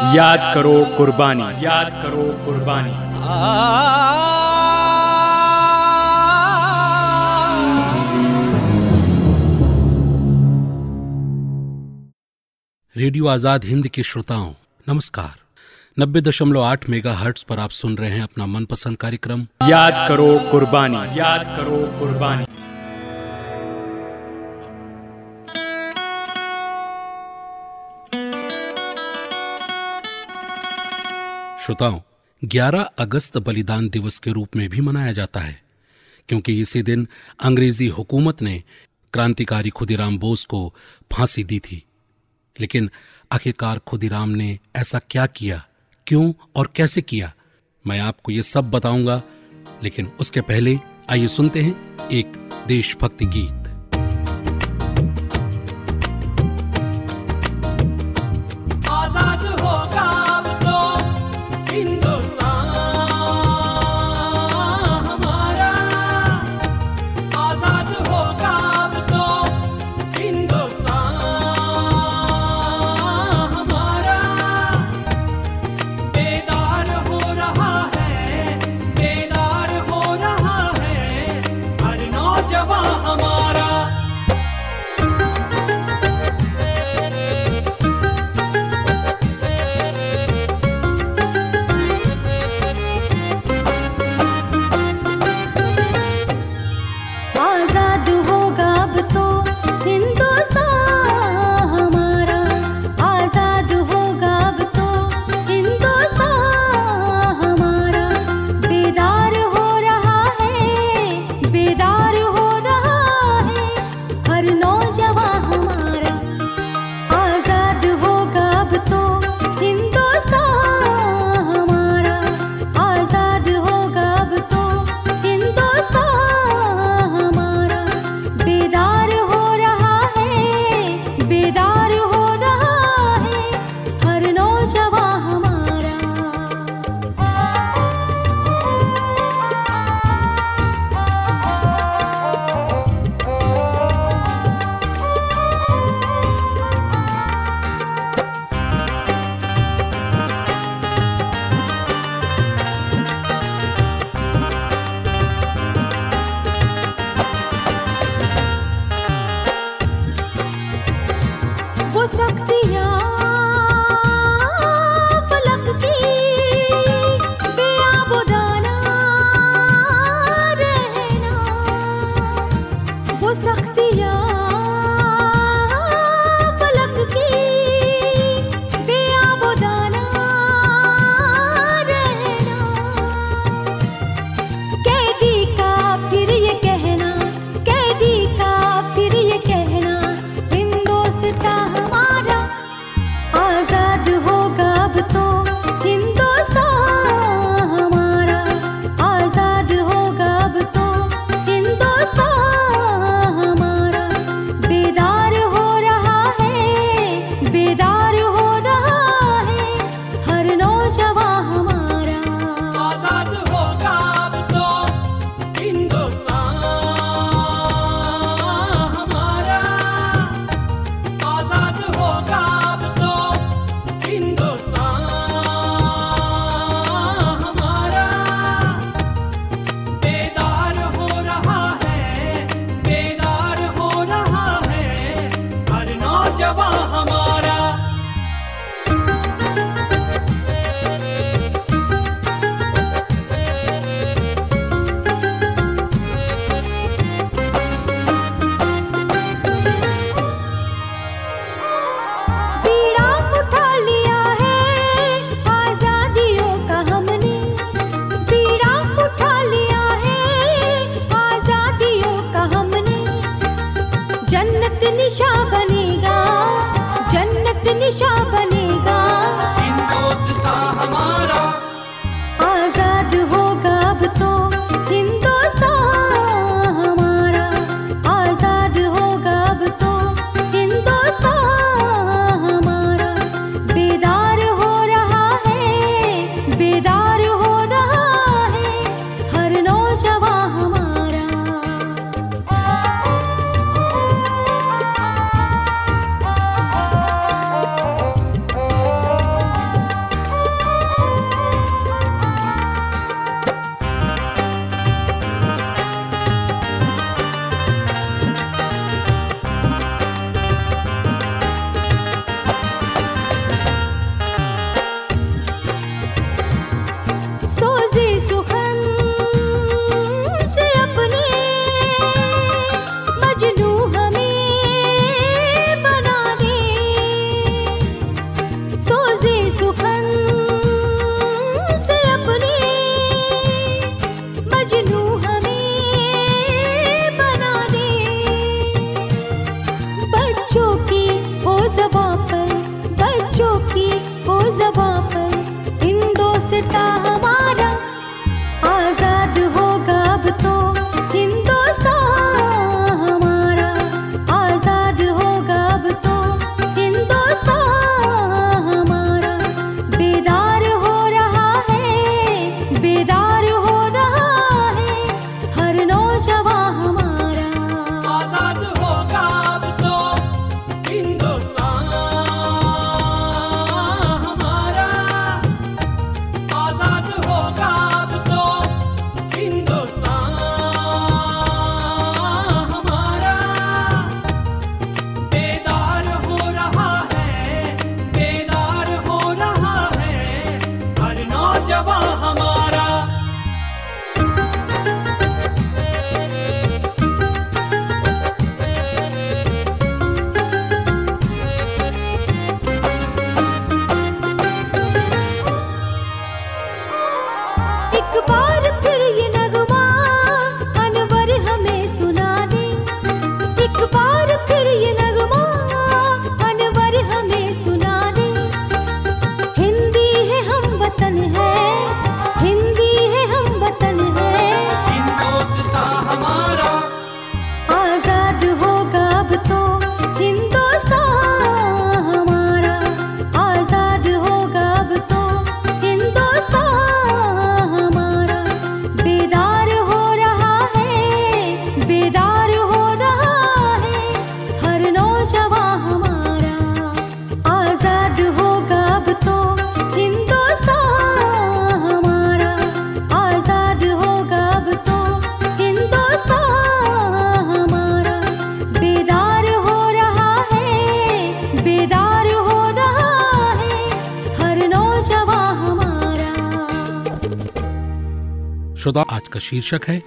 याद करो कुर्बानी। याद करो कुर्बानी। रेडियो आज़ाद हिंद के श्रोताओं नमस्कार। नब्बे दशमलव आठ मेगा हर्ट्स पर आप सुन रहे हैं अपना मनपसंद कार्यक्रम। याद करो कुर्बानी। याद करो कुर्बानी। श्रोताओं 11 अगस्त बलिदान दिवस के रूप में भी मनाया जाता है, क्योंकि इसी दिन अंग्रेज़ी हुकूमत ने क्रांतिकारी खुदीराम बोस को फांसी दी थी। लेकिन आखिरकार खुदीराम ने ऐसा क्या किया, क्यों और कैसे किया, मैं आपको ये सब बताऊँगा, लेकिन उसके पहले आइए सुनते हैं एक देशभक्ति गीत। शीर्षक है,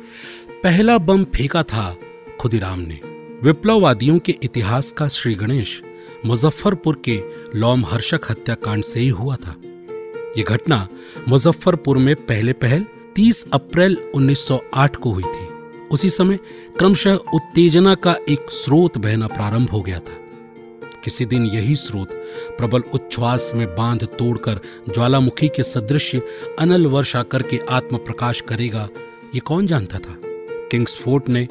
पहला बम फेंका था खुदीराम ने। विप्लववादियों के इतिहास का श्री गणेश, मुजफ्फरपुर के लौम हर्षक हत्याकांड से ही हुआ था। ये घटना मुजफ्फरपुर में पहले पहल 30 अप्रैल 1908 को हुई थी। उसी समय क्रमशः उत्तेजना का एक स्रोत बहना प्रारंभ हो गया था। किसी दिन यही स्रोत प्रबल उच्छ्वास में बाँध तोड़कर ज्वालामुखी के सदृश अनल वर्षा करके आत्म प्रकाश करेगा ये कौन जानता था? किंग्सफोर्ट ने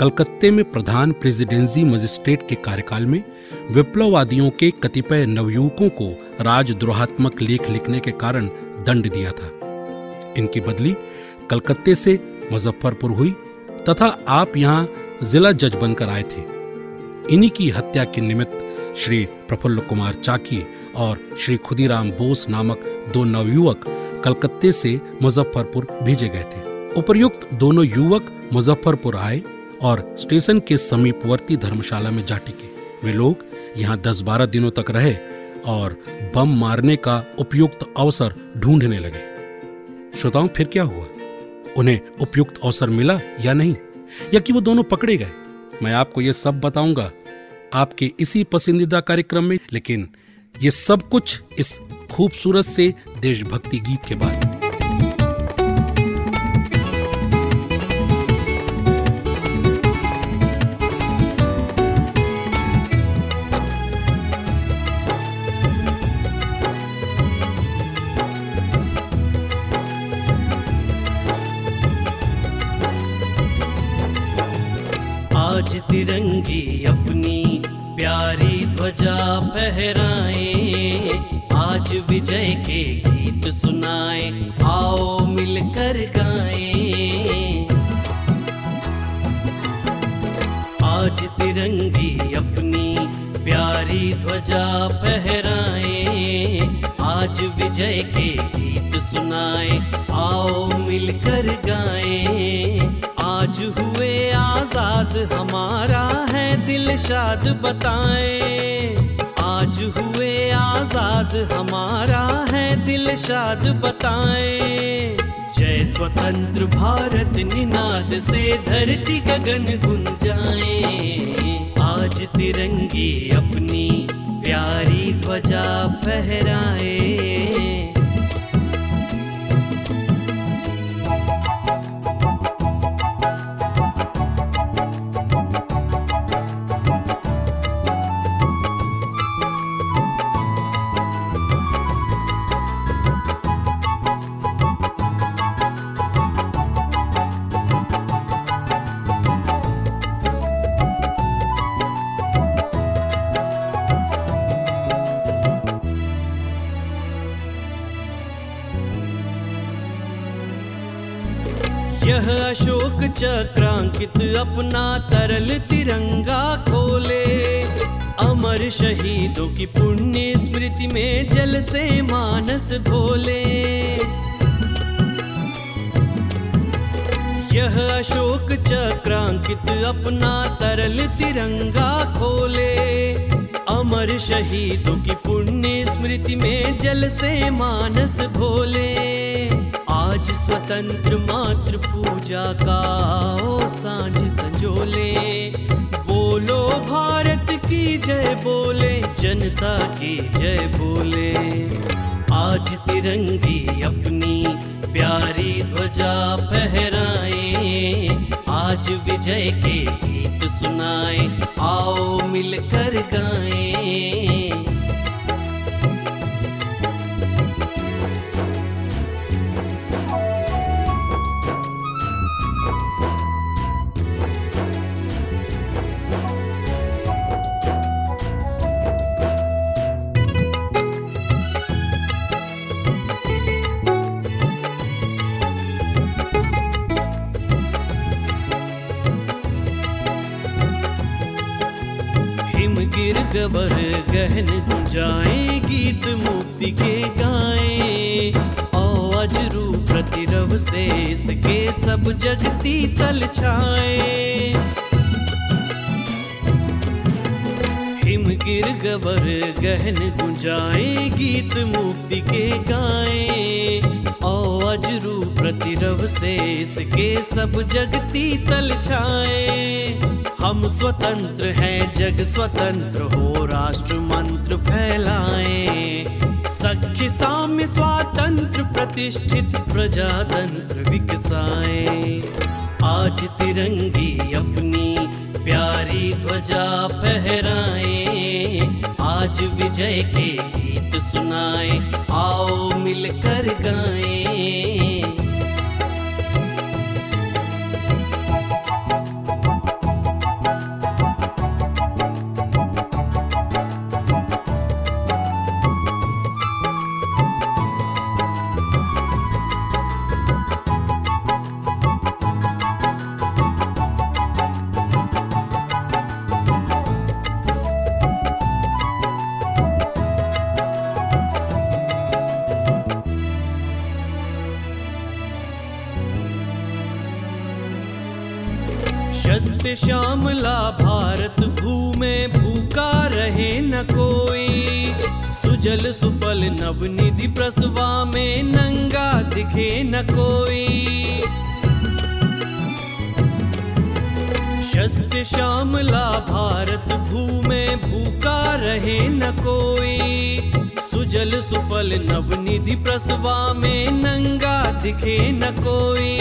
कलकत्ते में प्रधान प्रेसिडेंसी मजिस्ट्रेट के कार्यकाल में विप्लववादियों के कतिपय नवयुवकों को राजद्रोहात्मक लेख लिखने के कारण दंड दिया था। इनकी बदली कलकत्ते से मुजफ्फरपुर हुई तथा आप यहाँ जिला जज बनकर आए थे। इन्हीं की हत्या के निमित्त श्री प्रफुल्ल कुमार चाकी और श्री खुदीराम बोस नामक दो नवयुवक कलकत्ते से मुजफ्फरपुर भेजे गए थे। उपर्युक्त दोनों युवक मुजफ्फरपुर आए और स्टेशन के समीपवर्ती धर्मशाला में जा टिके। वे लोग यहाँ दस बारह दिनों तक रहे और बम मारने का उपयुक्त अवसर ढूँढने लगे। श्रोताओं, फिर क्या हुआ? उन्हें उपयुक्त अवसर मिला या नहीं? या कि वो दोनों पकड़े गए? मैं आपको ये सब बताऊँगा आपके इसी पसंदीदा कार्यक्रम में, लेकिन ये सब कुछ इस खूबसूरत से देशभक्ति गीत के बाद। तिरंगी अपनी प्यारी ध्वजा फहराए। आज विजय के गीत सुनाए, आओ मिलकर गाए। आज तिरंगी अपनी प्यारी ध्वजा फहराए। आज विजय के गीत सुनाए, आओ मिलकर गाए। आज हुए आज़ाद, हमारा है दिल शाद, बताए। आज हुए आज़ाद, हमारा है दिल शाद, बताए। जय स्वतंत्र भारत, निनाद से धरती गगन गुंजाए। आज तिरंगी अपनी प्यारी ध्वजा फहराए। चक्रांकित अपना तरल तिरंगा खोले। अमर शहीदों की पुण्य स्मृति में जल से मानस धोले। यह अशोक चक्रांकित अपना तरल तिरंगा खोले। अमर शहीदों की पुण्य स्मृति में जल से मानस धोले। आज स्वतंत्र मात्र पूजा का ओ साँझ संजोले। बोलो भारत की जय बोले, जनता की जय बोले। आज तिरंगी अपनी प्यारी ध्वजा फहराए, आज विजय के गीत सुनाए, आओ मिलकर गाएँ। गहन गुंजाए गीत मुक्ति के गाए। आज रू प्रतिरव से इसके सब जगती तल छाए। हिम गिरगवर गहन गुंजाए गीत मुक्ति के गाए। ओ अजरू प्रतिरव से इसके सब जगती तल छाए। हम स्वतंत्र हैं, जग स्वतंत्र हो राष्ट्र मंत्र फैलाए। सख्य साम्य स्वातंत्र प्रतिष्ठित प्रजातंत्र विकसाए। आज तिरंगी अपनी प्यारी ध्वजा फहराए। आज विजय के गीत सुनाए। आओ मिलकर गाएँ। सुजल सुफल नवनिधि प्रसवा में नंगा दिखे न कोई। शस्य श्यामला भारत भूमे भूखा रहे न कोई। सुजल सुफल नवनिधि प्रसवा में नंगा दिखे न कोई।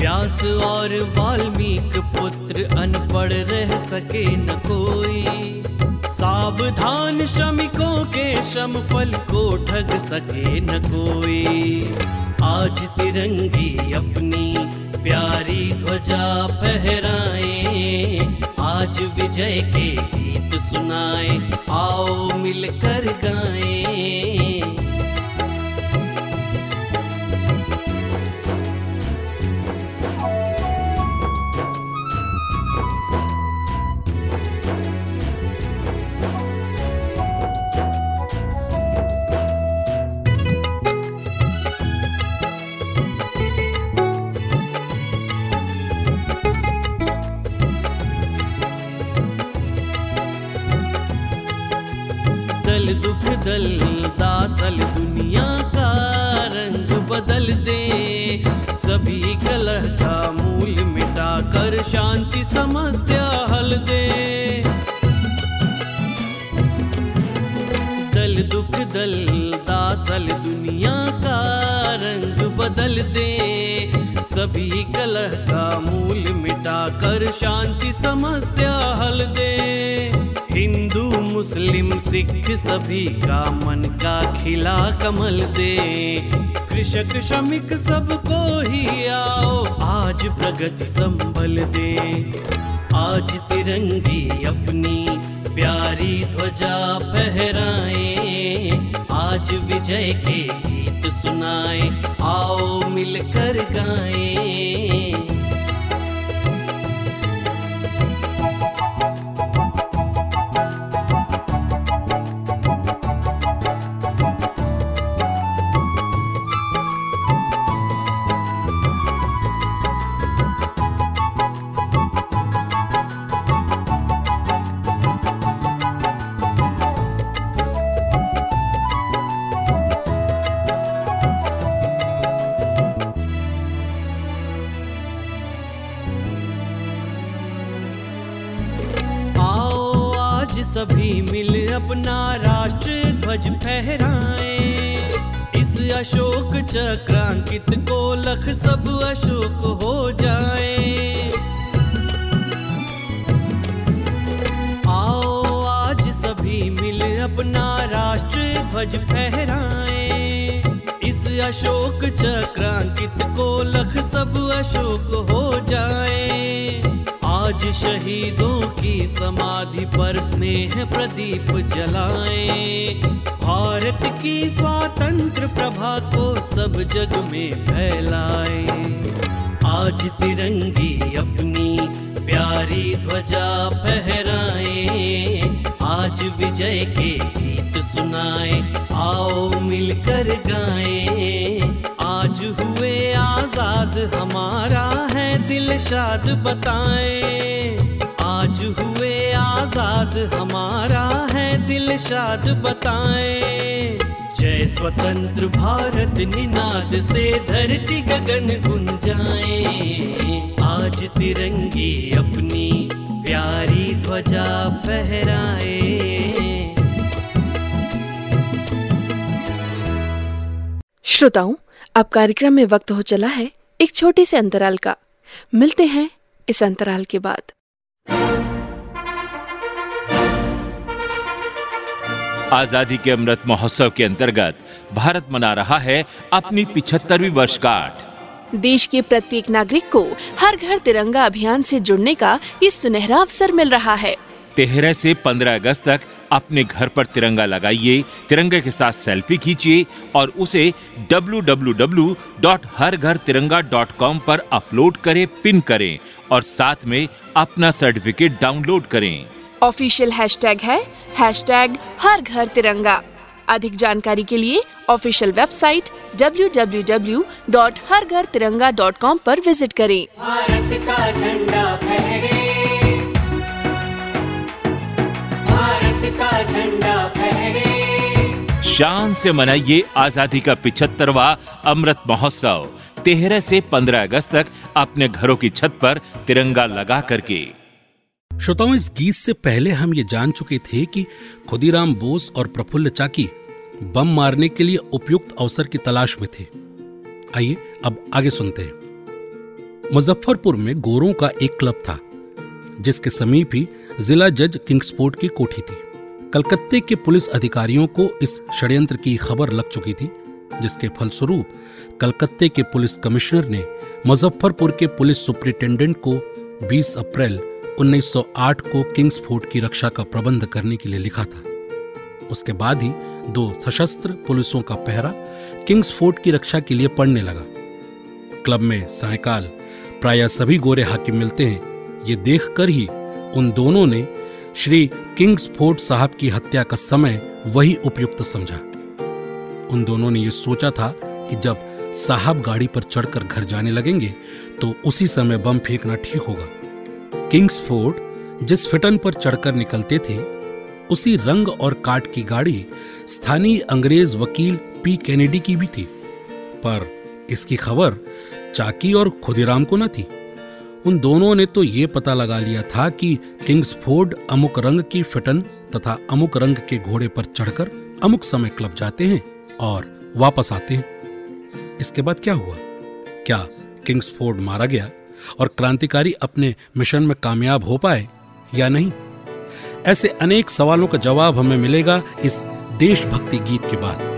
व्यास और वाल्मीकि पुत्र अनपढ़ रह सके न कोई। सावधान श्रमिकों के श्रम फल को ठग सके न कोई। आज तिरंगी अपनी प्यारी ध्वजा फहराए, आज विजय के गीत सुनाए, आओ मिलकर गाएँ। का मूल मिटाकर शांति समस्या हल दे। दल दुख, दल दासल दुनिया का रंग बदल दे। सभी कलह का मूल मिटा कर शांति समस्या हल दे। हिंदू मुस्लिम सिख सभी का मन का खिला कमल दे। कृषक, श्रमिक सबको ही आओ, आज प्रगति संभल दे। आज तिरंगी अपनी प्यारी ध्वजा फहराए आज विजय के गीत सुनाए, आओ मिलकर गाएँ। समाधि पर स्नेह प्रदीप जलाएँ। भारत की स्वातंत्र प्रभा को सब जग में फैलाएँ। आज तिरंगी अपनी प्यारी ध्वजा फहराए। आज विजय के गीत सुनाए, आओ मिलकर गाएँ। आज हुए आज़ाद, हमारा है दिल शाद, बताएँ। आज हुए आज़ाद, हमारा है दिल शाद, बताएँ। जय स्वतंत्र भारत, निनाद से धरती गगन गुंजाए। आज तिरंगे अपनी प्यारी ध्वजा फहराए। श्रोताओं, अब कार्यक्रम में वक्त हो चला है एक छोटे से अंतराल का। मिलते हैं इस अंतराल के बाद। आज़ादी के अमृत महोत्सव के अंतर्गत भारत मना रहा है अपनी पिछहत्तरवीं वर्षगांठ। देश के प्रत्येक नागरिक को हर घर तिरंगा अभियान से जुड़ने का ये सुनहरा अवसर मिल रहा है। तेरह से 15 अगस्त तक अपने घर पर तिरंगा लगाइए तिरंगे के साथ सेल्फी खींचिए और उसे www.हरघरतिरंगा.com पर अपलोड करें पिन करें और साथ में अपना सर्टिफिकेट डाउनलोड करें। ऑफिशियल हैशटैग है हैशटैग हर घर तिरंगा अधिक जानकारी के लिए ऑफिशियल वेबसाइट www.हरघरतिरंगा.com पर विज़िट करें। भारत का झंडा फहरे। भारत का झंडा फहरे। शान से मनाइए आज़ादी का पिछहत्तरवा अमृत महोत्सव। तेरह से 15 अगस्त तक अपने घरों की छत पर तिरंगा लगा करके। श्रोताओं इस गीत से पहले हम ये जान चुके थे कि खुदीराम बोस और प्रफुल्ल चाकी बम मारने के लिए उपयुक्त अवसर की तलाश में थे। आइए अब आगे सुनते हैं। मुजफ्फरपुर में गोरों का एक क्लब था जिसके समीप ही जिला जज किंग्सपोर्ट की कोठी थी। कलकत्ते के पुलिस अधिकारियों को इस षड्यंत्र की खबर लग चुकी थी, जिसके फलस्वरूप कलकत्ते के पुलिस कमिश्नर ने मुजफ्फरपुर के पुलिस सुपरिटेंडेंट को 20 अप्रैल 1908 को किंग्स फोर्ट की रक्षा का प्रबंध करने के लिए लिखा था। उसके बाद ही दो सशस्त्र पुलिसों का पहरा किंग्स फोर्ट की रक्षा के लिए पड़ने लगा। क्लब में सायकाल प्राय सभी गोरे हाकिम मिलते हैं, ये देखकर ही उन दोनों ने श्री किंग्स फोर्ट साहब की हत्या का समय वही उपयुक्त समझा। उन दोनों ने यह सोचा था कि जब साहब गाड़ी पर चढ़कर घर जाने लगेंगे तो उसी समय बम फेंकना ठीक होगा। किंग्स फोर्ट जिस फिटन पर चढ़कर निकलते थे, उसी रंग और काट की गाड़ी स्थानीय अंग्रेज़ वकील पी कैनेडी की भी थी। पर इसकी खबर चाकी और खुदीराम को न थी। उन दोनों ने तो ये पता लगा लिया था कि किंग्सफोर्ड अमुक रंग की फिटन तथा अमुक रंग के घोड़े पर चढ़कर अमुक समय क्लब जाते हैं और वापस आते हैं। इसके बाद क्या हुआ? क्या किंग्सफोर्ड मारा गया और क्रांतिकारी अपने मिशन में कामयाब हो पाए या नहीं? ऐसे अनेक सवालों का जवाब हमें मिलेगा इस देशभक्ति गीत के बाद।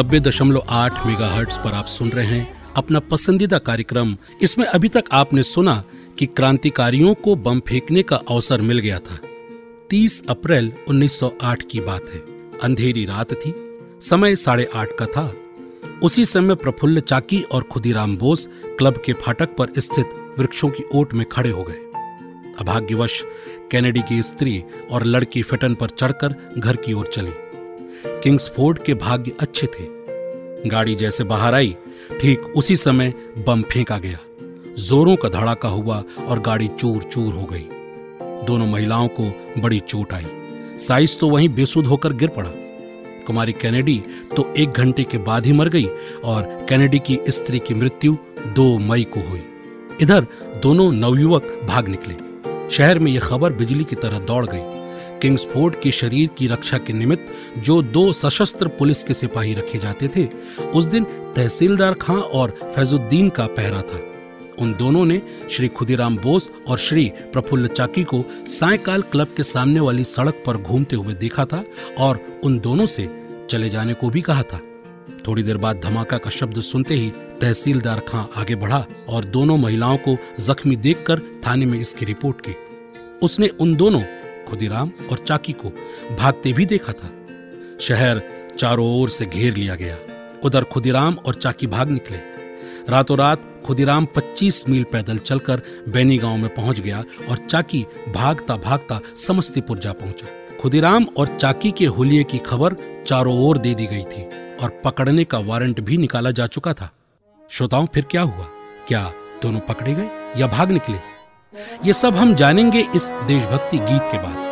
नब्बे दशमलव आठ मेगा पर आप सुन रहे हैं अपना पसंदीदा कार्यक्रम। इसमें अभी तक आपने सुना कि क्रांतिकारियों को बम फेंकने का अवसर मिल गया था। 30 अप्रैल 1908 की बात है। अंधेरी रात थी। समय साढ़े आठ का था। उसी समय प्रफुल्ल चाकी और खुदीराम बोस क्लब के फाटक पर स्थित वृक्षों की ओट में खड़े हो गए। अभाग्यवश, कैनेडी की स्त्री और लड़की फिटन पर चढ़कर घर की ओर चली। किंग्सफोर्ड के भाग्य अच्छे थे। गाड़ी जैसे बाहर आई, ठीक उसी समय बम फेंका गया। जोरों का धड़ाका हुआ और गाड़ी चूर चूर हो गई। दोनों महिलाओं को बड़ी चोट आई। साइस तो वहीं बेसुध होकर गिर पड़ा। कुमारी कैनेडी तो एक घंटे के बाद ही मर गई और कैनेडी की स्त्री की मृत्यु दो मई को हुई। इधर दोनों नवयुवक भाग निकले। शहर में यह खबर बिजली की तरह दौड़ गई। किंग्सफोर्ड के शरीर की रक्षा के निमित्त जो दो सशस्त्र पुलिस के सिपाही रखे जाते थे, उस दिन तहसीलदार खां और फैजुद्दीन का पहरा था। उन दोनों ने श्री खुदीराम बोस और श्री प्रफुल्ल चाकी को सायकाल क्लब के सामने वाली सड़क पर घूमते हुए देखा था और उन दोनों से चले जाने को भी कहा था। थोड़ी देर बाद धमाका का शब्द सुनते ही तहसीलदार खां आगे बढ़ा और दोनों महिलाओं को जख्मी देखकर थाने में इसकी रिपोर्ट की। उसने उन दोनों खुदीराम और चाकी को भागते भी देखा था। शहर चारों ओर से घेर लिया गया। उधर खुदीराम और चाकी भाग निकले। रातों रात खुदीराम 25 मील पैदल चलकर बैनी गाँव में पहुँच गया और चाकी भागता भागता समस्तीपुर जा पहुँचा। खुदीराम और चाकी के होलिये की खबर चारों ओर दे दी गई थी और पकड़ने का वारंट भी निकाला जा चुका था। श्रोताओं, फिर क्या हुआ? क्या दोनों पकड़े गए या भाग निकले? ये सब हम जानेंगे इस देशभक्ति गीत के बाद।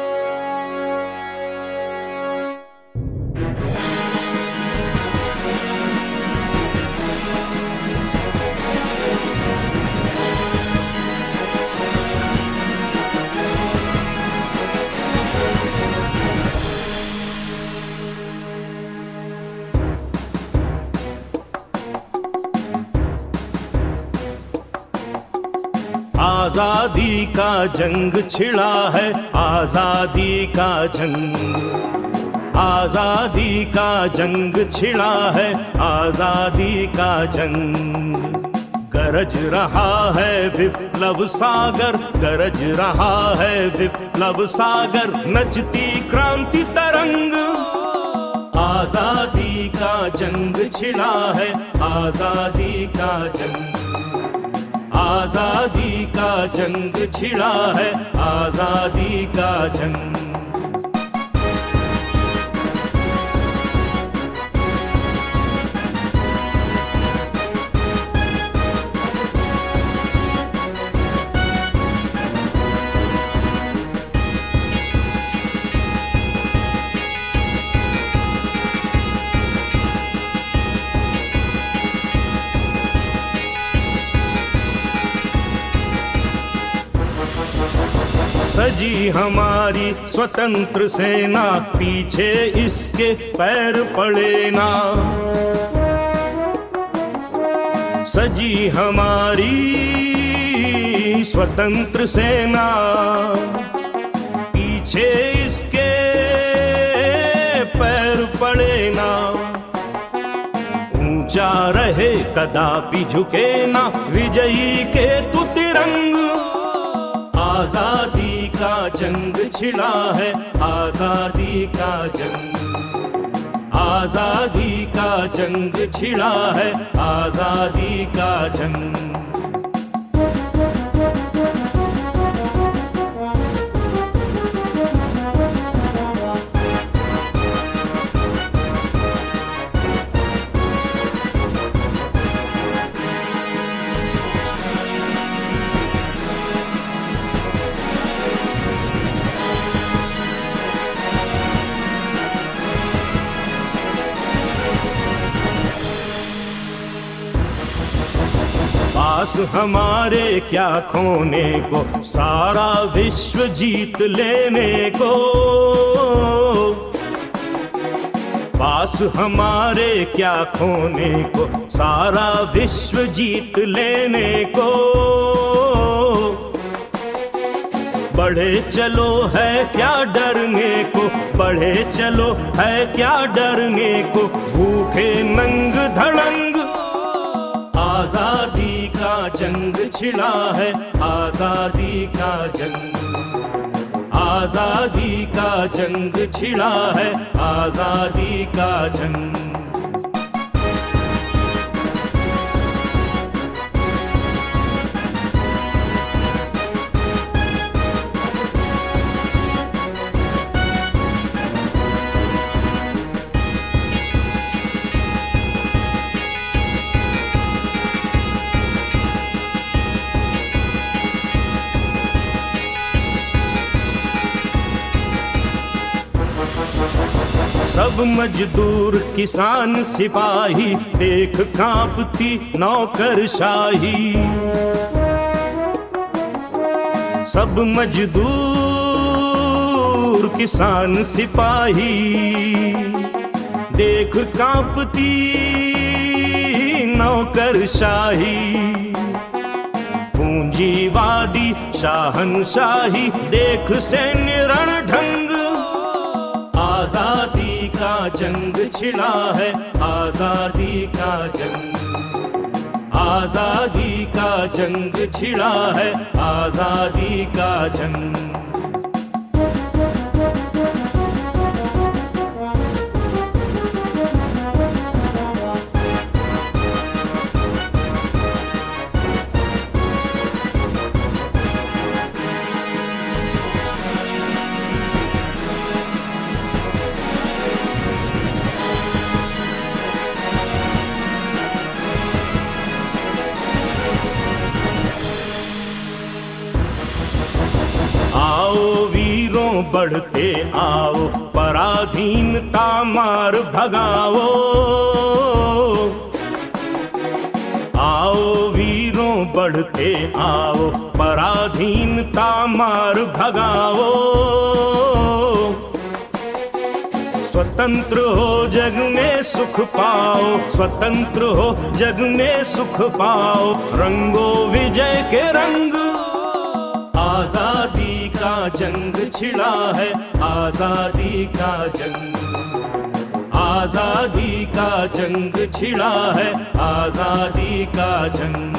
आज़ादी का जंग छिड़ा है, आज़ादी का जंग। आज़ादी का जंग छिड़ा है, आज़ादी का जंग। गरज रहा है विप्लव सागर, गरज रहा है विप्लव सागर, नचती क्रांति तरंग। आज़ादी का जंग छिड़ा है, आज़ादी का जंग। आज़ादी का जंग छिड़ा है आज़ादी का जंग। सजी हमारी स्वतंत्र सेना पीछे इसके पैर पड़े ना। सजी हमारी स्वतंत्र सेना पीछे इसके पैर पड़े ना। ऊँचा रहे कदापि झुके ना विजयी के तु तिरंग आज़ादी जंग छिड़ा है आज़ादी का जंग। आज़ादी का जंग छिड़ा है आज़ादी का जंग। पास हमारे क्या खोने को? सारा विश्व जीत लेने को। पास हमारे क्या खोने को? सारा विश्व जीत लेने को। बढ़े चलो है क्या डरने को? बढ़े चलो है क्या डरने को? भूखे नंग धड़ंग, आज़ादी जंग छिड़ा है आज़ादी का जंग। आज़ादी का जंग छिड़ा है आज़ादी का जंग। सब मजदूर किसान सिपाही, देख कांपती नौकरशाही सब मजदूर किसान सिपाही, देख कांपती नौकरशाही पूंजीवादी, शाहनशाही, देख सैन्य रण जंग छिड़ा है आज़ादी का जंग। आज़ादी का जंग छिड़ा है आज़ादी का जंग। भगाओ। आओ वीरों, बढ़ते आओ, पराधीनता मार भगाओ। स्वतंत्र हो जग में सुख पाओ, स्वतंत्र हो जग में सुख पाओ, रंगो विजय के रंग। आज़ादी का जंग छिड़ा है, आज़ादी का जंग। आज़ादी का जंग छिड़ा है, आज़ादी का जंग।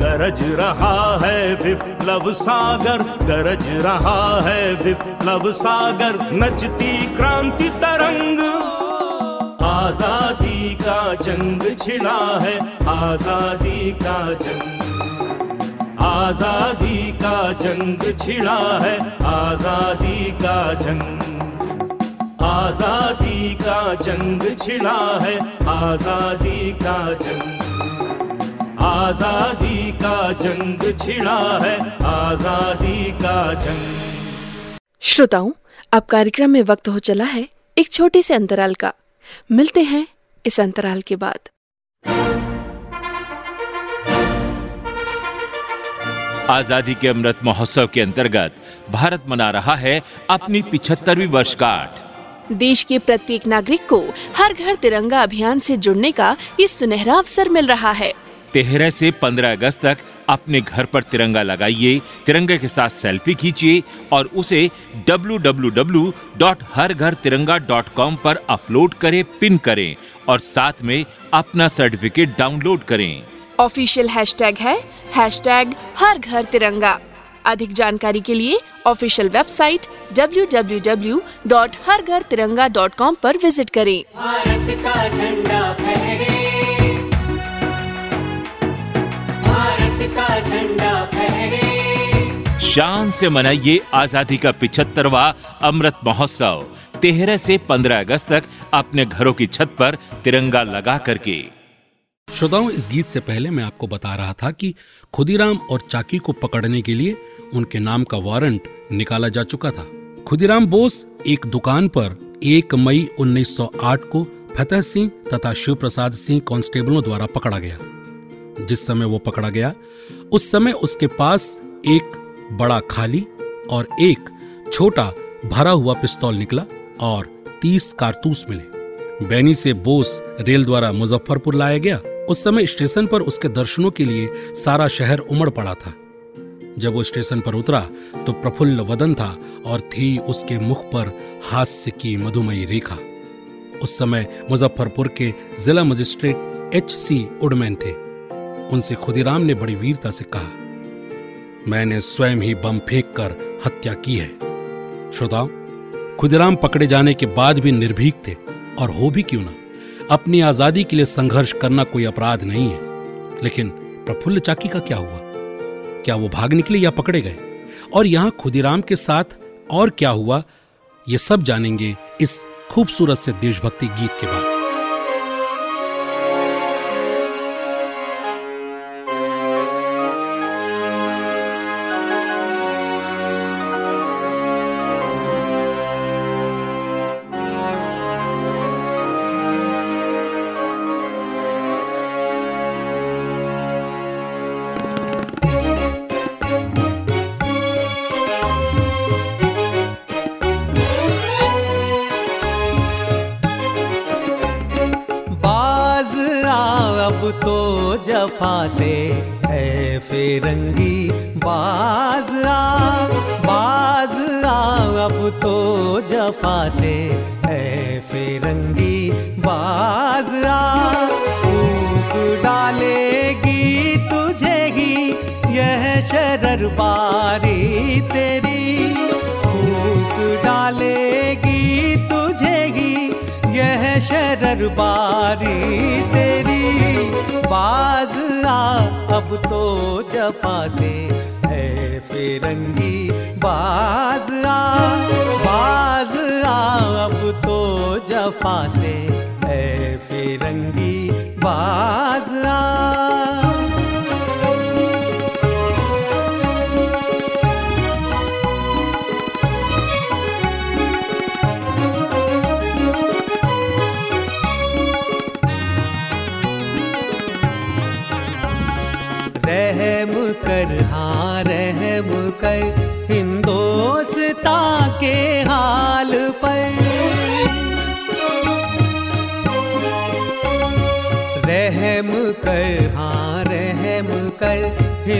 गरज रहा है विप्लव सागर, गरज रहा है विप्लव सागर, नचती क्रांति तरंग। आज़ादी का जंग छिड़ा है, आज़ादी का जंग। आज़ादी का जंग छिड़ा है, आज़ादी का जंग। आज़ादी का जंग छिड़ा है आज़ादी का जंग। आज़ादी का जंग छिड़ा है आज़ादी का जंग। श्रोताओं अब कार्यक्रम में वक्त हो चला है एक छोटे से अंतराल का। मिलते हैं इस अंतराल के बाद। आज़ादी के अमृत महोत्सव के अंतर्गत भारत मना रहा है अपनी पिछहत्तरवीं वर्षगांठ। देश के प्रत्येक नागरिक को हर घर तिरंगा अभियान से जुड़ने का ये सुनहरा अवसर मिल रहा है। तेरह से 15 अगस्त तक अपने घर पर तिरंगा लगाइए तिरंगे के साथ सेल्फी खींचिए और उसे www.हरघरतिरंगा.com पर अपलोड करें पिन करें और साथ में अपना सर्टिफिकेट डाउनलोड करें। ऑफिशियल हैशटैग है हैशटैग हर घर तिरंगा अधिक जानकारी के लिए ऑफिशियल वेबसाइट www.हरघरतिरंगा.com पर विज़िट करें। भारत का झंडा फहरे। भारत का झंडा फहरे। शान से मनाइए आज़ादी का पिछहत्तरवा अमृत महोत्सव। तेरह से 15 अगस्त तक अपने घरों की छत पर तिरंगा लगा करके। श्रोताओं इस गीत से पहले मैं आपको बता रहा था कि खुदीराम और चाकी को पकड़ने के लिए उनके नाम का वारंट निकाला जा चुका था। खुदीराम बोस एक दुकान पर 1 मई 1908 को फतेह सिंह तथा शिव प्रसाद सिंह कांस्टेबलों द्वारा पकड़ा गया। जिस समय वो पकड़ा गया, उस समय उसके पास एक बड़ा खाली और एक छोटा भरा हुआ पिस्तौल निकला और 30 कारतूस मिले। बैनी से बोस रेल द्वारा मुजफ्फरपुर लाया गया। उस समय स्टेशन पर उसके दर्शनों के लिए सारा शहर उमड़ पड़ा था। जब वो स्टेशन पर उतरा तो प्रफुल्ल वदन था और थी उसके मुख पर हास्य की मधुमयी रेखा। उस समय मुजफ्फरपुर के जिला मजिस्ट्रेट एच सी उडमैन थे। उनसे खुदीराम ने बड़ी वीरता से कहा, मैंने स्वयं ही बम फेंक कर हत्या की है। श्रोताओं, खुदीराम पकड़े जाने के बाद भी निर्भीक थे, और हो भी क्यों ना? अपनी आज़ादी के लिए संघर्ष करना कोई अपराध नहीं है। लेकिन प्रफुल्ल चाकी का क्या हुआ? क्या वो भाग निकले या पकड़े गए? और यहाँ खुदीराम के साथ और क्या हुआ? ये सब जानेंगे इस खूबसूरत से देशभक्ति गीत के बाद। बारी तेरी, फूक डालेगी तुझे ही यह शरर बारी तेरी। बाज आ, अब तो जफा से है फिरंगी। बाज आ बाज आ, अब तो जफा से है फिरंगी। बाज आ।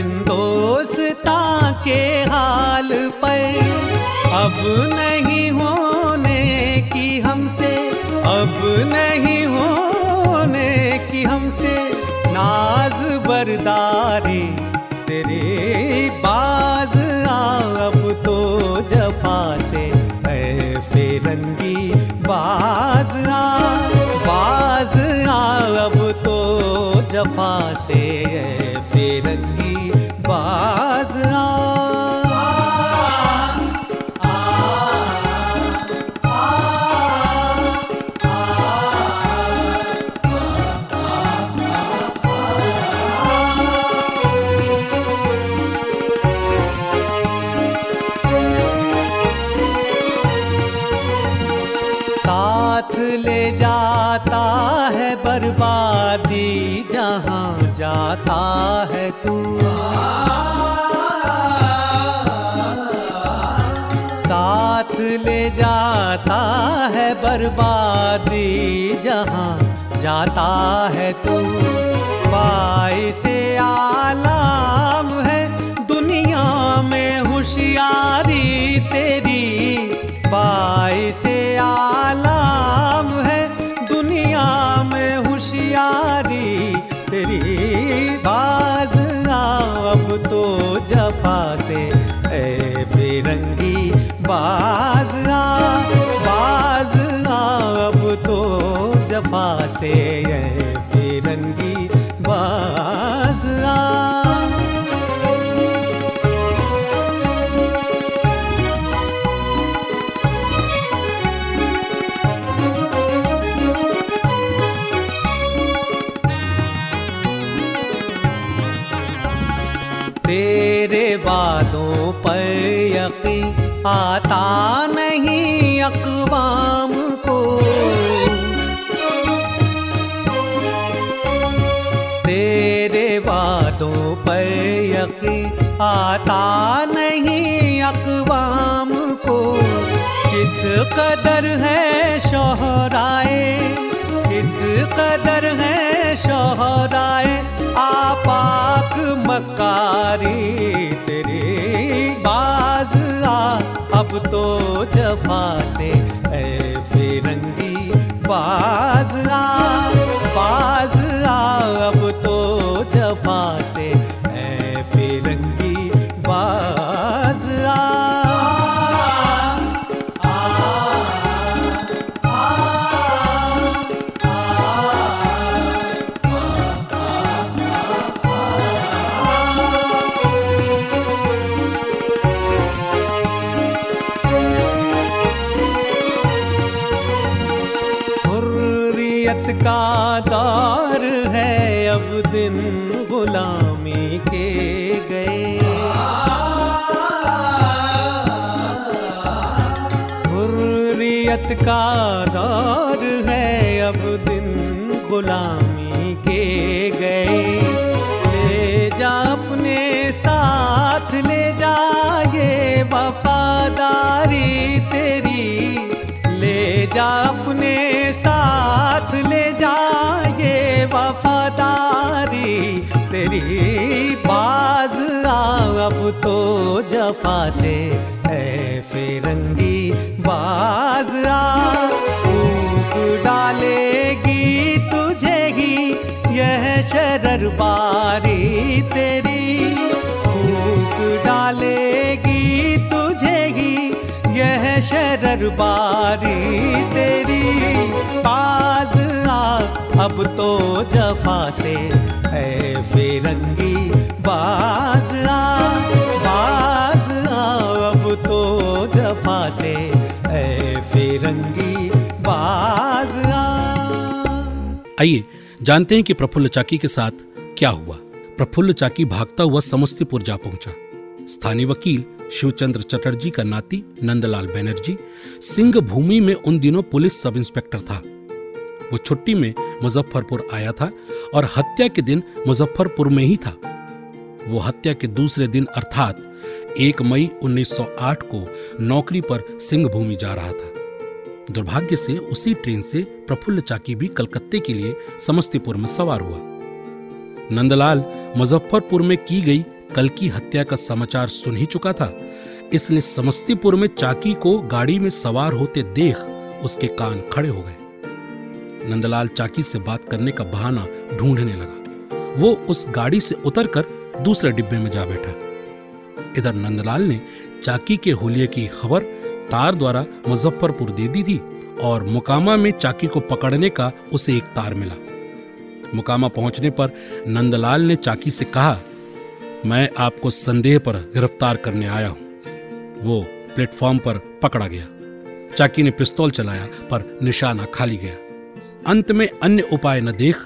हाँ हिंदोस्ता के हाल पर। अब नहीं होने की हमसे, अब नहीं होने की हमसे नाज बरदारी। तेरे बाज अब तो जफा से ऐ फिरंगी बाज आ बाज आ, अब तो जफा से साथ ले जाता है बर्बादी, जहाँ जाता है तू। साथ ले जाता है बर्बादी, जहाँ जाता है तू। बाई से आलाम है दुनिया में, होशियारी तेरी। बाई से आलाम है। दुनिया में होशियारी, तेरी बाज अब तो जफा से ए बेरंगी बाज बाज अब तो जफा से ए बेरंगी बाज आता नहीं अकवाम को। तेरे वादों पर यकीन आता नहीं अकवाम को। किस कदर है शोहराए, किस कदर है शोहराए? आपाक मकारी तेरे बाज आ। अब तो जफा से ऐ फिरंगी बाज आ। बाज आ, अब तो जफा से ऐ फिरंगी बाज का दौर है अब दिन गुलामी के गए। ले जा अपने साथ, ले जा ये वफादारी तेरी। ले जा अपने साथ, ले जा ये वफादारी तेरी। बाज आ, अब तो जफा से है फिरंगी। बाज आ। फूक डालेगी तुझे ही, यह शरर बारी तेरी। फूक डालेगी तुझे ही, यह शरर बारी तेरी। बाज आ, अब तो जफा से है फिरंगी बाज जानते हैं कि प्रफुल्ल चाकी के साथ क्या हुआ। प्रफुल्ल चाकी भागता हुआ समस्तीपुर जा पहुँचा। स्थानीय वकील शिवचंद्र चटर्जी का नाती नंदलाल बैनर्जी सिंह भूमि में उन दिनों पुलिस सब इंस्पेक्टर था। वो छुट्टी में मुजफ्फरपुर आया था और हत्या के दिन मुजफ्फरपुर में ही था। वो हत्या के दूसरे दिन अर्थात 1 मई 1908 को नौकरी पर सिंह भूमि जा रहा था। दुर्भाग्य से उसी ट्रेन से प्रफुल्ल चाकी भी कलकत्ते के लिए समस्तीपुर में सवार हुआ। नंदलाल मुजफ्फरपुर में की गई कल की हत्या का समाचार सुन ही चुका था। इसलिए समस्तीपुर में चाकी को गाड़ी में सवार होते देख उसके कान खड़े हो गए। नंदलाल चाकी से बात करने का बहाना ढूँढने लगा। वो उस गाड़ी से उतरकर दूसरे डिब्बे में जा बैठा। इधर नंदलाल ने चाकी के होलिये की खबर तार द्वारा मुजफ्फरपुर दे दी थी और मुकामा में चाकी को पकड़ने का उसे एक तार मिला। मुकामा पहुँचने पर नंदलाल ने चाकी से कहा, मैं आपको संदेह पर गिरफ़्तार करने आया हूँ। वो प्लेटफॉर्म पर पकड़ा गया। चाकी ने पिस्तौल चलाया, पर निशाना खाली गया। अंत में अन्य उपाय न देख,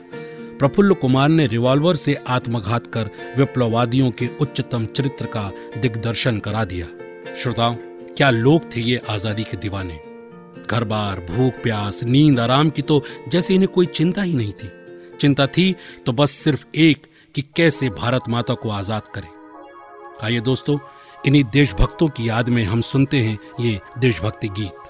प्रफुल्ल कुमार ने रिवॉल्वर से आत्मघात कर विप्लववादियों के उच्चतम चरित्र का दिग्दर्शन करा दिया। श्रोताओं क्या लोग थे ये आज़ादी के दीवाने? घर बार, भूख, प्यास, नींद, आराम की तो जैसे इन्हें कोई चिंता ही नहीं थी। चिंता थी तो बस सिर्फ़ एक कि कैसे भारत माता को आज़ाद करें। आइए दोस्तों, इन्हीं देशभक्तों की याद में हम सुनते हैं ये देशभक्ति गीत।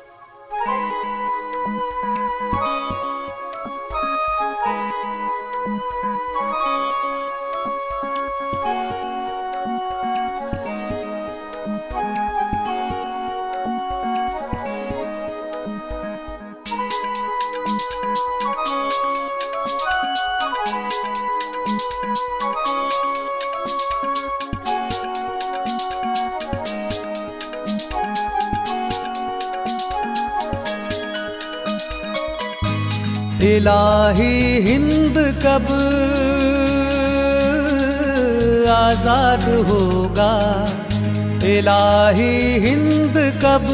होगा। इलाही हिंद कब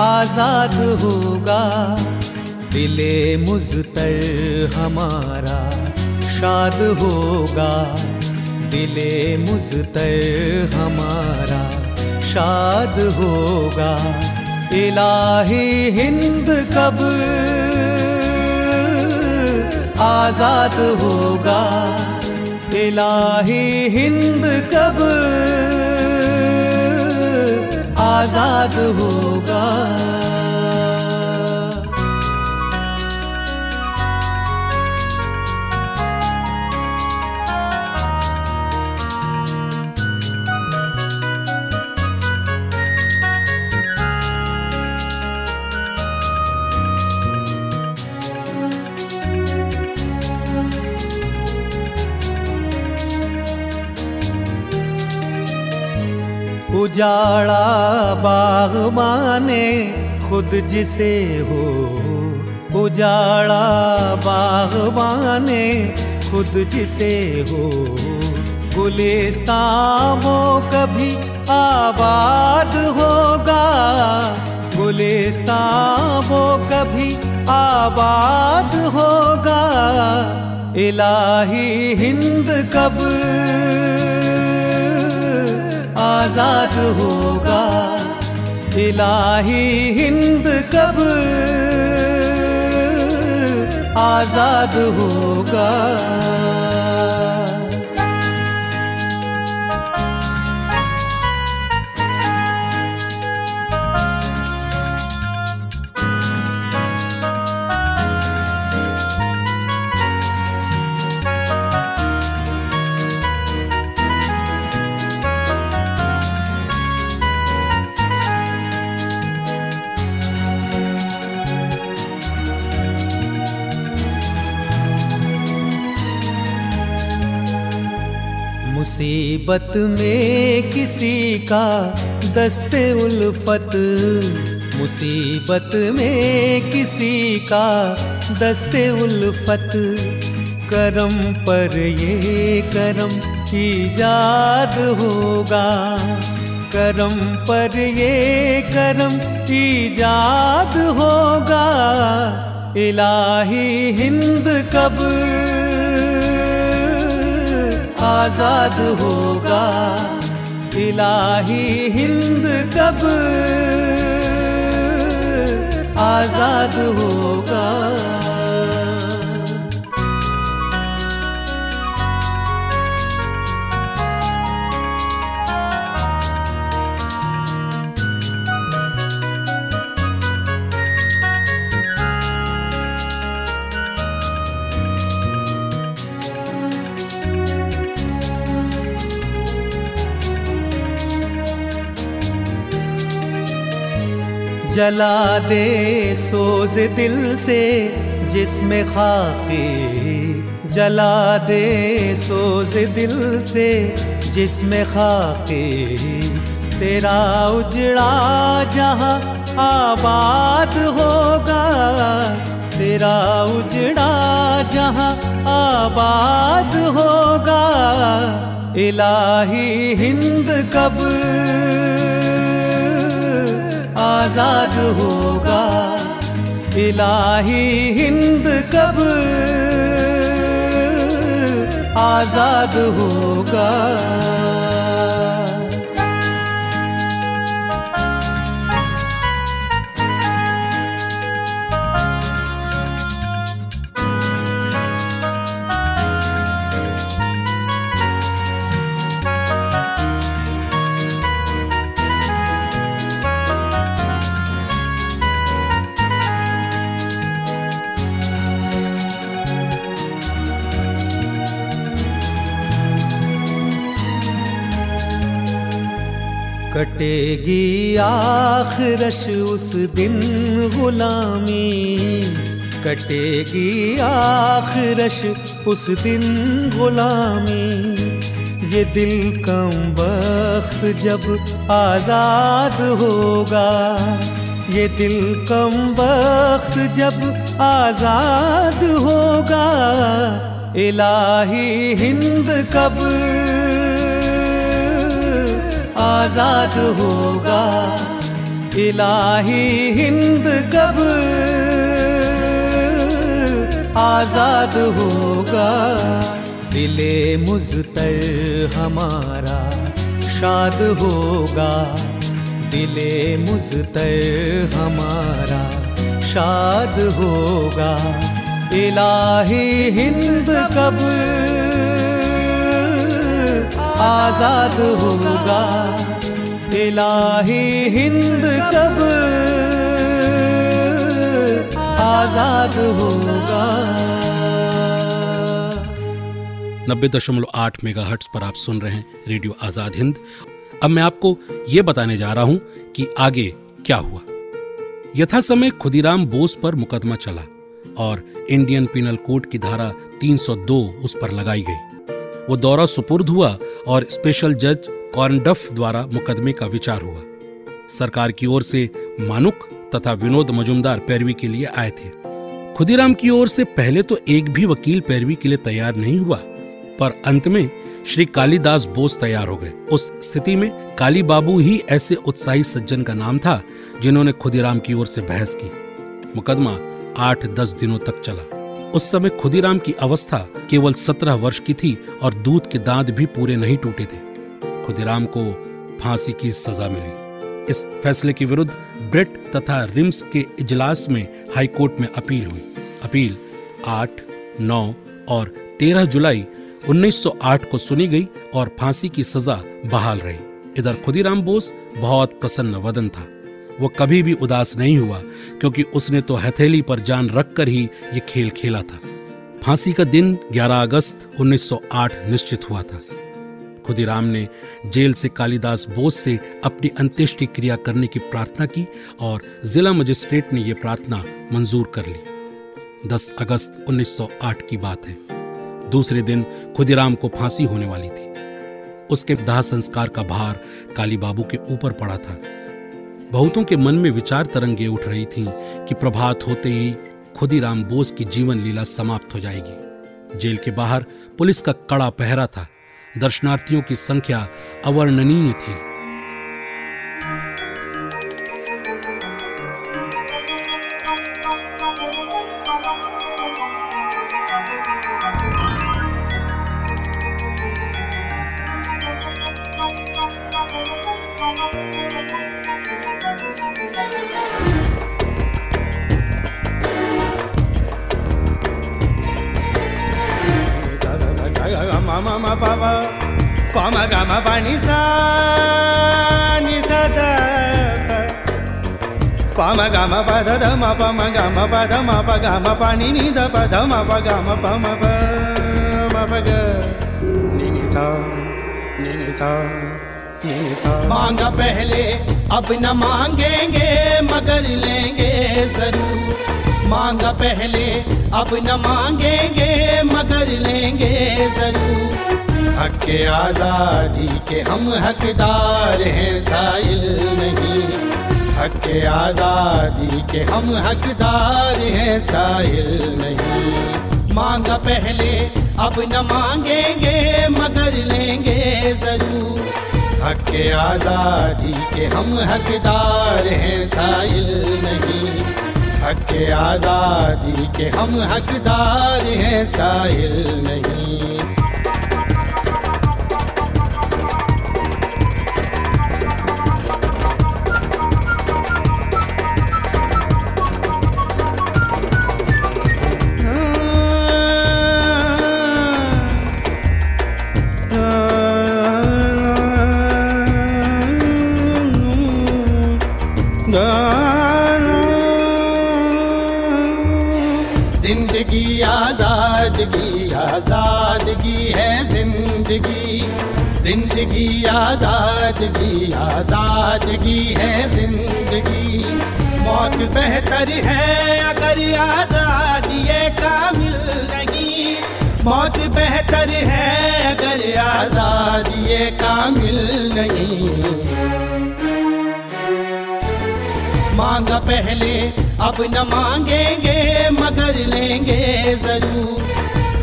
आज़ाद होगा। दिले मुझतर हमारा शाद होगा। दिले मुझतर हमारा शाद होगा। इलाही हिंद कब आज़ाद होगा। इलाही हिंद कब आज़ाद होगा? उजाड़ा बाग माने खुद जिसे हो। उजाड़ा बाग माने खुद जिसे हो। गुलिस्तान वो कभी आबाद होगा। गुलिस्तान वो कभी आबाद होगा। इलाही हिंद कब आज़ाद होगा। इलाही हिंद कब आज़ाद होगा। मुसीबत में किसी का दस्ते उल्फत। मुसीबत में किसी का दस्ते उल्फत। करम पर ये करम ईजाद होगा। करम पर ये करम ईजाद होगा। इलाही हिंद कब आज़ाद होगा। इलाही हिंद कब आज़ाद होगा? जला दे सोज दिल से, जिसमें खाके जला दे सोज दिल से, जिसमें खाके तेरा उजड़ा जहाँ आबाद होगा। तेरा उजड़ा जहाँ आबाद होगा। इलाही हिंद कब आज़ाद होगा। इलाही हिंद कब आज़ाद होगा? कटेगी आखरश उस दिन गुलामी। कटेगी आखरश उस दिन गुलामी। ये दिल कम वक्त जब आज़ाद होगा। ये दिल कम वक्त जब आज़ाद होगा। इलाही हिंद कब आज़ाद होगा। इलाही हिंद कब आज़ाद होगा। दिले मुजतर हमारा शाद होगा। दिले मुजतर हमारा शाद होगा। इलाही हिंद कब आज़ाद होगा। इलाही हिंद कब आज़ाद होगा। नब्बे दशमलव आठ मेगा पर आप सुन रहे हैं रेडियो आज़ाद हिंद। अब मैं आपको ये बताने जा रहा हूँ कि आगे क्या हुआ। यथा समय खुदीराम बोस पर मुकदमा चला और इंडियन पिनल कोड की धारा 302 उस पर लगाई गई। वो दौरा सुपुर्द हुआ और स्पेशल जज कॉर्नडफ द्वारा मुकदमे का विचार हुआ। सरकार की ओर से मानुक तथा विनोद मजुमदार पैरवी के लिए आए थे। खुदीराम की ओर से पहले तो एक भी वकील पैरवी के लिए तैयार नहीं हुआ, पर अंत में श्री कालीदास बोस तैयार हो गए। उस स्थिति में काली बाबू ही ऐसे उत्साही सज्जन का नाम था जिन्होंने खुदीराम की ओर से बहस की। मुकदमा आठ दस दिनों तक चला। उस समय खुदीराम की अवस्था केवल सत्रह वर्ष की थी और दूध के दांत भी पूरे नहीं टूटे थे। खुदीराम को फांसी की सजा मिली। इस फैसले के विरुद्ध ब्रिट तथा रिम्स के इजलास में हाईकोर्ट में अपील हुई। अपील 8, 9 और 13 जुलाई 1908 को सुनी गई और फांसी की सजा बहाल रही। इधर खुदीराम बोस बहुत प्रसन्न वदन था। वो कभी भी उदास नहीं हुआ, क्योंकि उसने तो हथेली पर जान रखकर ही ये खेल खेला था। फांसी का दिन 11 अगस्त 1908 निश्चित हुआ था। खुदीराम ने जेल से कालिदास बोस से अपनी अंत्येष्टि क्रिया करने की प्रार्थना की और जिला मजिस्ट्रेट ने यह प्रार्थना मंजूर कर ली। 10 अगस्त 1908 की बात है। दूसरे दिन खुदीराम को फांसी होने वाली थी। उसके दाह संस्कार का भार काली बाबू के ऊपर पड़ा था। बहुतों के मन में विचार तरंगे उठ रही थीं कि प्रभात होते ही खुदीराम बोस की जीवन लीला समाप्त हो जाएगी। जेल के बाहर पुलिस का कड़ा पहरा था। दर्शनार्थियों की संख्या अवर्णनीय थी। Ni da pa da ma pa ga ma pa ma pa ma pa ga ni ni sa ni ni sa मांगा पहले अब न मांगेंगे मगर लेंगे ज़रूर मांगा पहले अब न मांगेंगे मगर लेंगे ज़रूर हक के आज़ादी के हम हकदार हैं साइल नहीं हक आज़ादी के हम हकदार हैं, साहिल नहीं। मांगा पहले, अब न मांगेंगे, मगर लेंगे ज़रूर। हक आज़ादी के हम हकदार हैं, साहिल नहीं। हक आज़ादी के हम हकदार हैं, साहिल नहीं। ज़िंदगी आजादगी आजादगी है ज़िंदगी। ज़िंदगी आजादगी आजादगी है ज़िंदगी। मौत बेहतर है अगर आज़ादी ये कामिल नहीं। मौत बेहतर है अगर आज़ादी ये कामिल नहीं। मांगा पहले, अब न मांगेंगे, मगर लेंगे ज़रूर।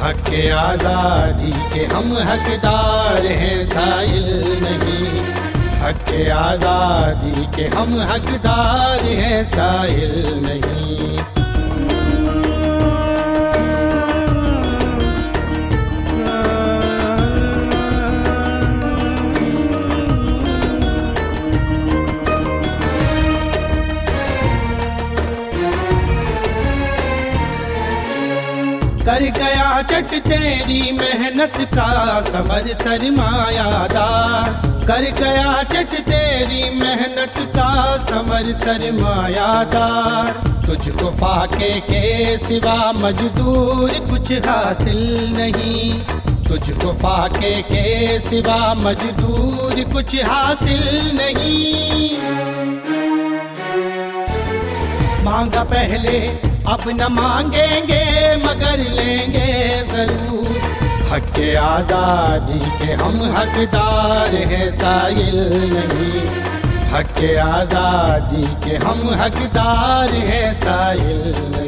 हक के आज़ादी के हम हकदार हैं साइल नहीं। हक के आज़ादी के हम हकदार हैं साइल नहीं। गया चट तेरी मेहनत का समर सरमायादार कर गया चट तेरी मेहनत का समर सरमायादार तुझको फाके के सिवा मजदूर कुछ हासिल नहीं। तुझको फाके के सिवा मजदूर कुछ हासिल नहीं। मांगा पहले अब न मांगेंगे, मगर लेंगे ज़रूर। हक के आज़ादी के हम हकदार हैं, साहिल नहीं। हक के आज़ादी के हम हकदार हैं, साहिल नहीं।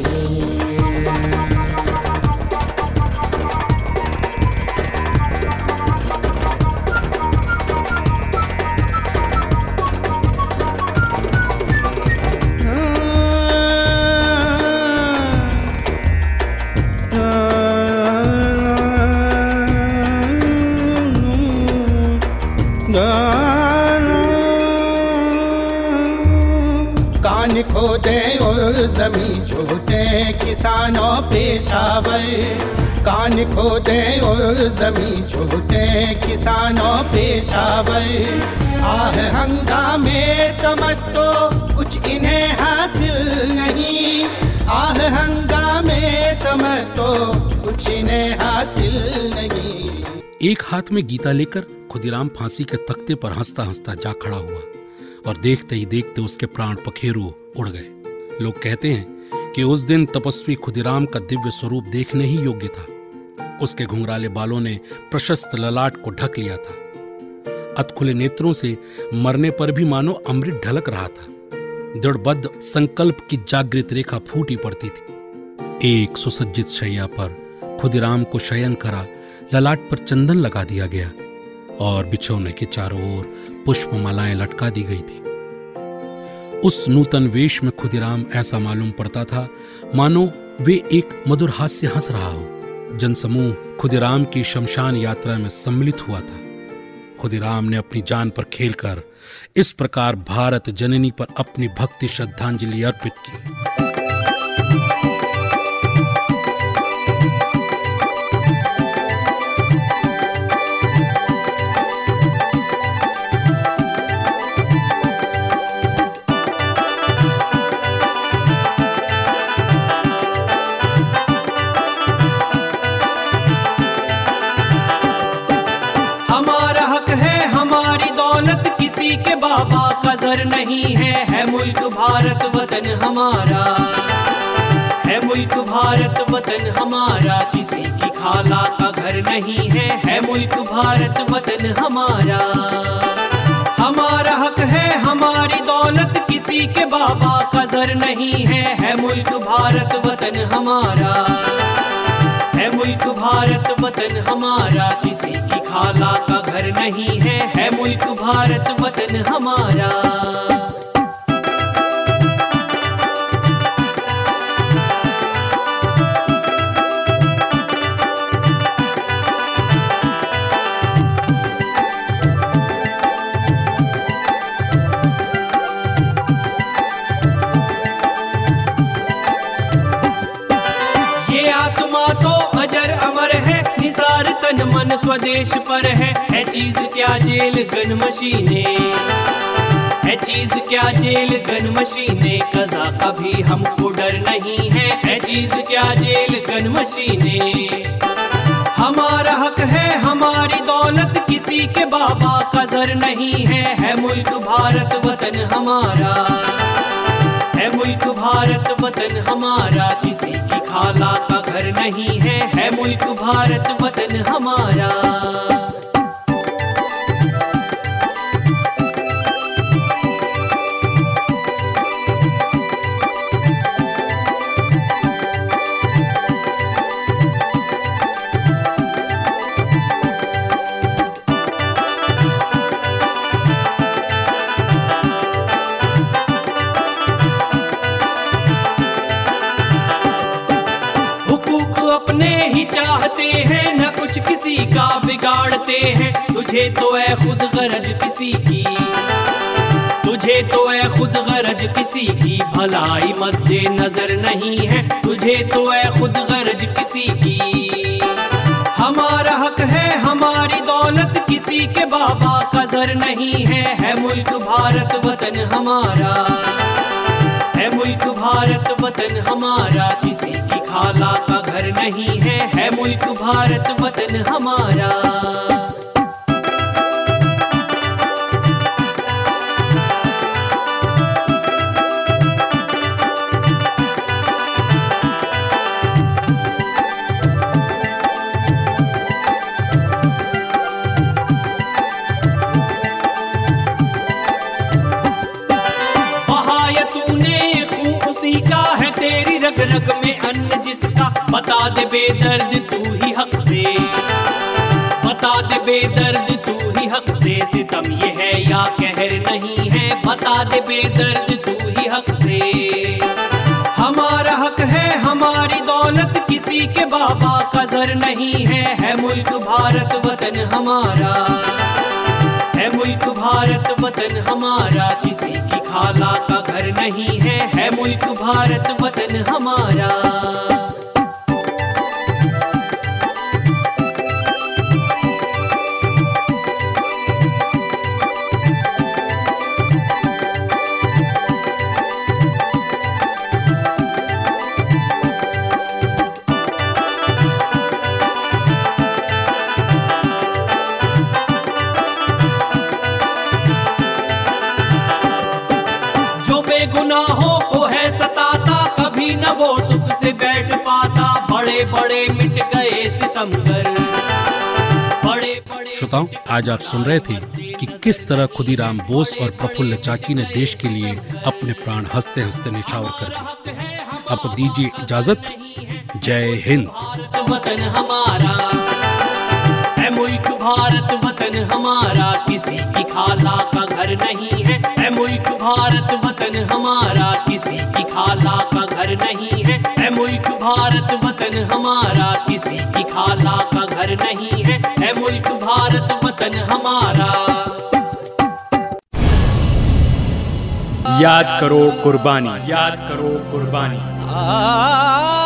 पेशावर कान खोदे और ज़मीन छोते, किसानों पेशावर आह, हंगामे तमत्तो कुछ इन्हें हासिल नहीं। आह, हंगामे तमत्तो कुछ इन्हें हासिल नहीं। एक हाथ में गीता लेकर खुदीराम फांसी के तख्ते पर हंसता हंसता जा खड़ा हुआ और देखते ही देखते उसके प्राण पखेरु उड़ गए। लोग कहते हैं कि उस दिन तपस्वी खुदीराम का दिव्य स्वरूप देखने ही योग्य था। उसके घुंघराले बालों ने प्रशस्त ललाट को ढक लिया था। अतखुले नेत्रों से मरने पर भी मानो अमृत ढलक रहा था। दृढ़बद्ध संकल्प की जागृत रेखा फूटी पड़ती थी। एक सुसज्जित शैया पर खुदीराम को शयन करा ललाट पर चंदन लगा दिया गया और बिछौने के चारों ओर पुष्प मालाएँ लटका दी गई थी। उस नूतन वेश में खुदीराम ऐसा मालूम पड़ता था, मानो वे एक मधुर हास्य हंस रहा हो। जनसमूह खुदीराम की शमशान यात्रा में सम्मिलित हुआ था। खुदीराम ने अपनी जान पर खेलकर इस प्रकार भारत जननी पर अपनी भक्ति श्रद्धांजलि अर्पित की। बाबा नहीं है है मुल्क भारत वतन हमारा। है मुल्क भारत वतन हमारा, किसी की खाला का घर नहीं है है मुल्क भारत वतन हमारा। हमारा हक है, हमारी दौलत किसी के बाबा का जर नहीं है है मुल्क भारत वतन हमारा। है मुल्क भारत, वतन हमारा। किसी की खाला का घर नहीं है है मुल्क भारत, वतन हमारा। स्वदेश पर है। है चीज़ क्या जेल गन मशीने? है चीज़ क्या जेल गन मशीने? कजा कभी हमको डर नहीं है। है चीज़ क्या जेल गन मशीने? हमारा हक है, हमारी दौलत किसी के बाबा का जर नहीं है। है मुल्क, भारत, वतन हमारा। है मुल्क, भारत, वतन हमारा। किसी खाला का घर नहीं है है मुल्क भारत वतन हमारा। किसी का बिगाड़ते हैं। तुझे तो है खुद गरज किसी की। तुझे तो है खुद गरज किसी की। भलाई मद्दे नज़र नहीं है। तुझे तो है खुद गरज किसी की। हमारा हक है, हमारी दौलत किसी के बाबा का जर नहीं है। है मुल्क, भारत, वतन हमारा। है मुल्क, भारत, वतन हमारा। किसी खाला का घर नहीं है है मुल्क भारत वतन हमारा। रग में अन्न जिसका, बता दे बेदर्द तू ही हक से। बता दे बेदर्द तू ही हक से, सितम ये है या कहर नहीं है, बता दे बेदर्द तू ही हक से। हमारा हक है, हमारी दौलत किसी के बाबा का जर नहीं है। है मुल्क, भारत, वतन हमारा। है मुल्क, भारत, वतन हमारा, किसी खाला का घर नहीं है है मुल्क भारत वतन हमारा। न वो सुख से बैठ पाता। बड़े बड़े मिट गए बड़े बड़े श्रोताओं आज आप सुन रहे थे कि किस तरह खुदीराम बोस और प्रफुल्ल चाकी ने देश के लिए अपने प्राण हँसते हँसते निछावर कर दिए। आपको दीजिए इजाज़त। जय हिंद। वतन हमारा। है मुल्क भारत वतन हमारा। किसी की खाला का घर नहीं है। मुल्क भारत वतन हमारा। मुल्क भारत वतन हमारा किसी की खाला का घर नहीं है। है मुल्क भारत वतन हमारा। याद करो कुर्बानी। याद करो कुर्बानी। आ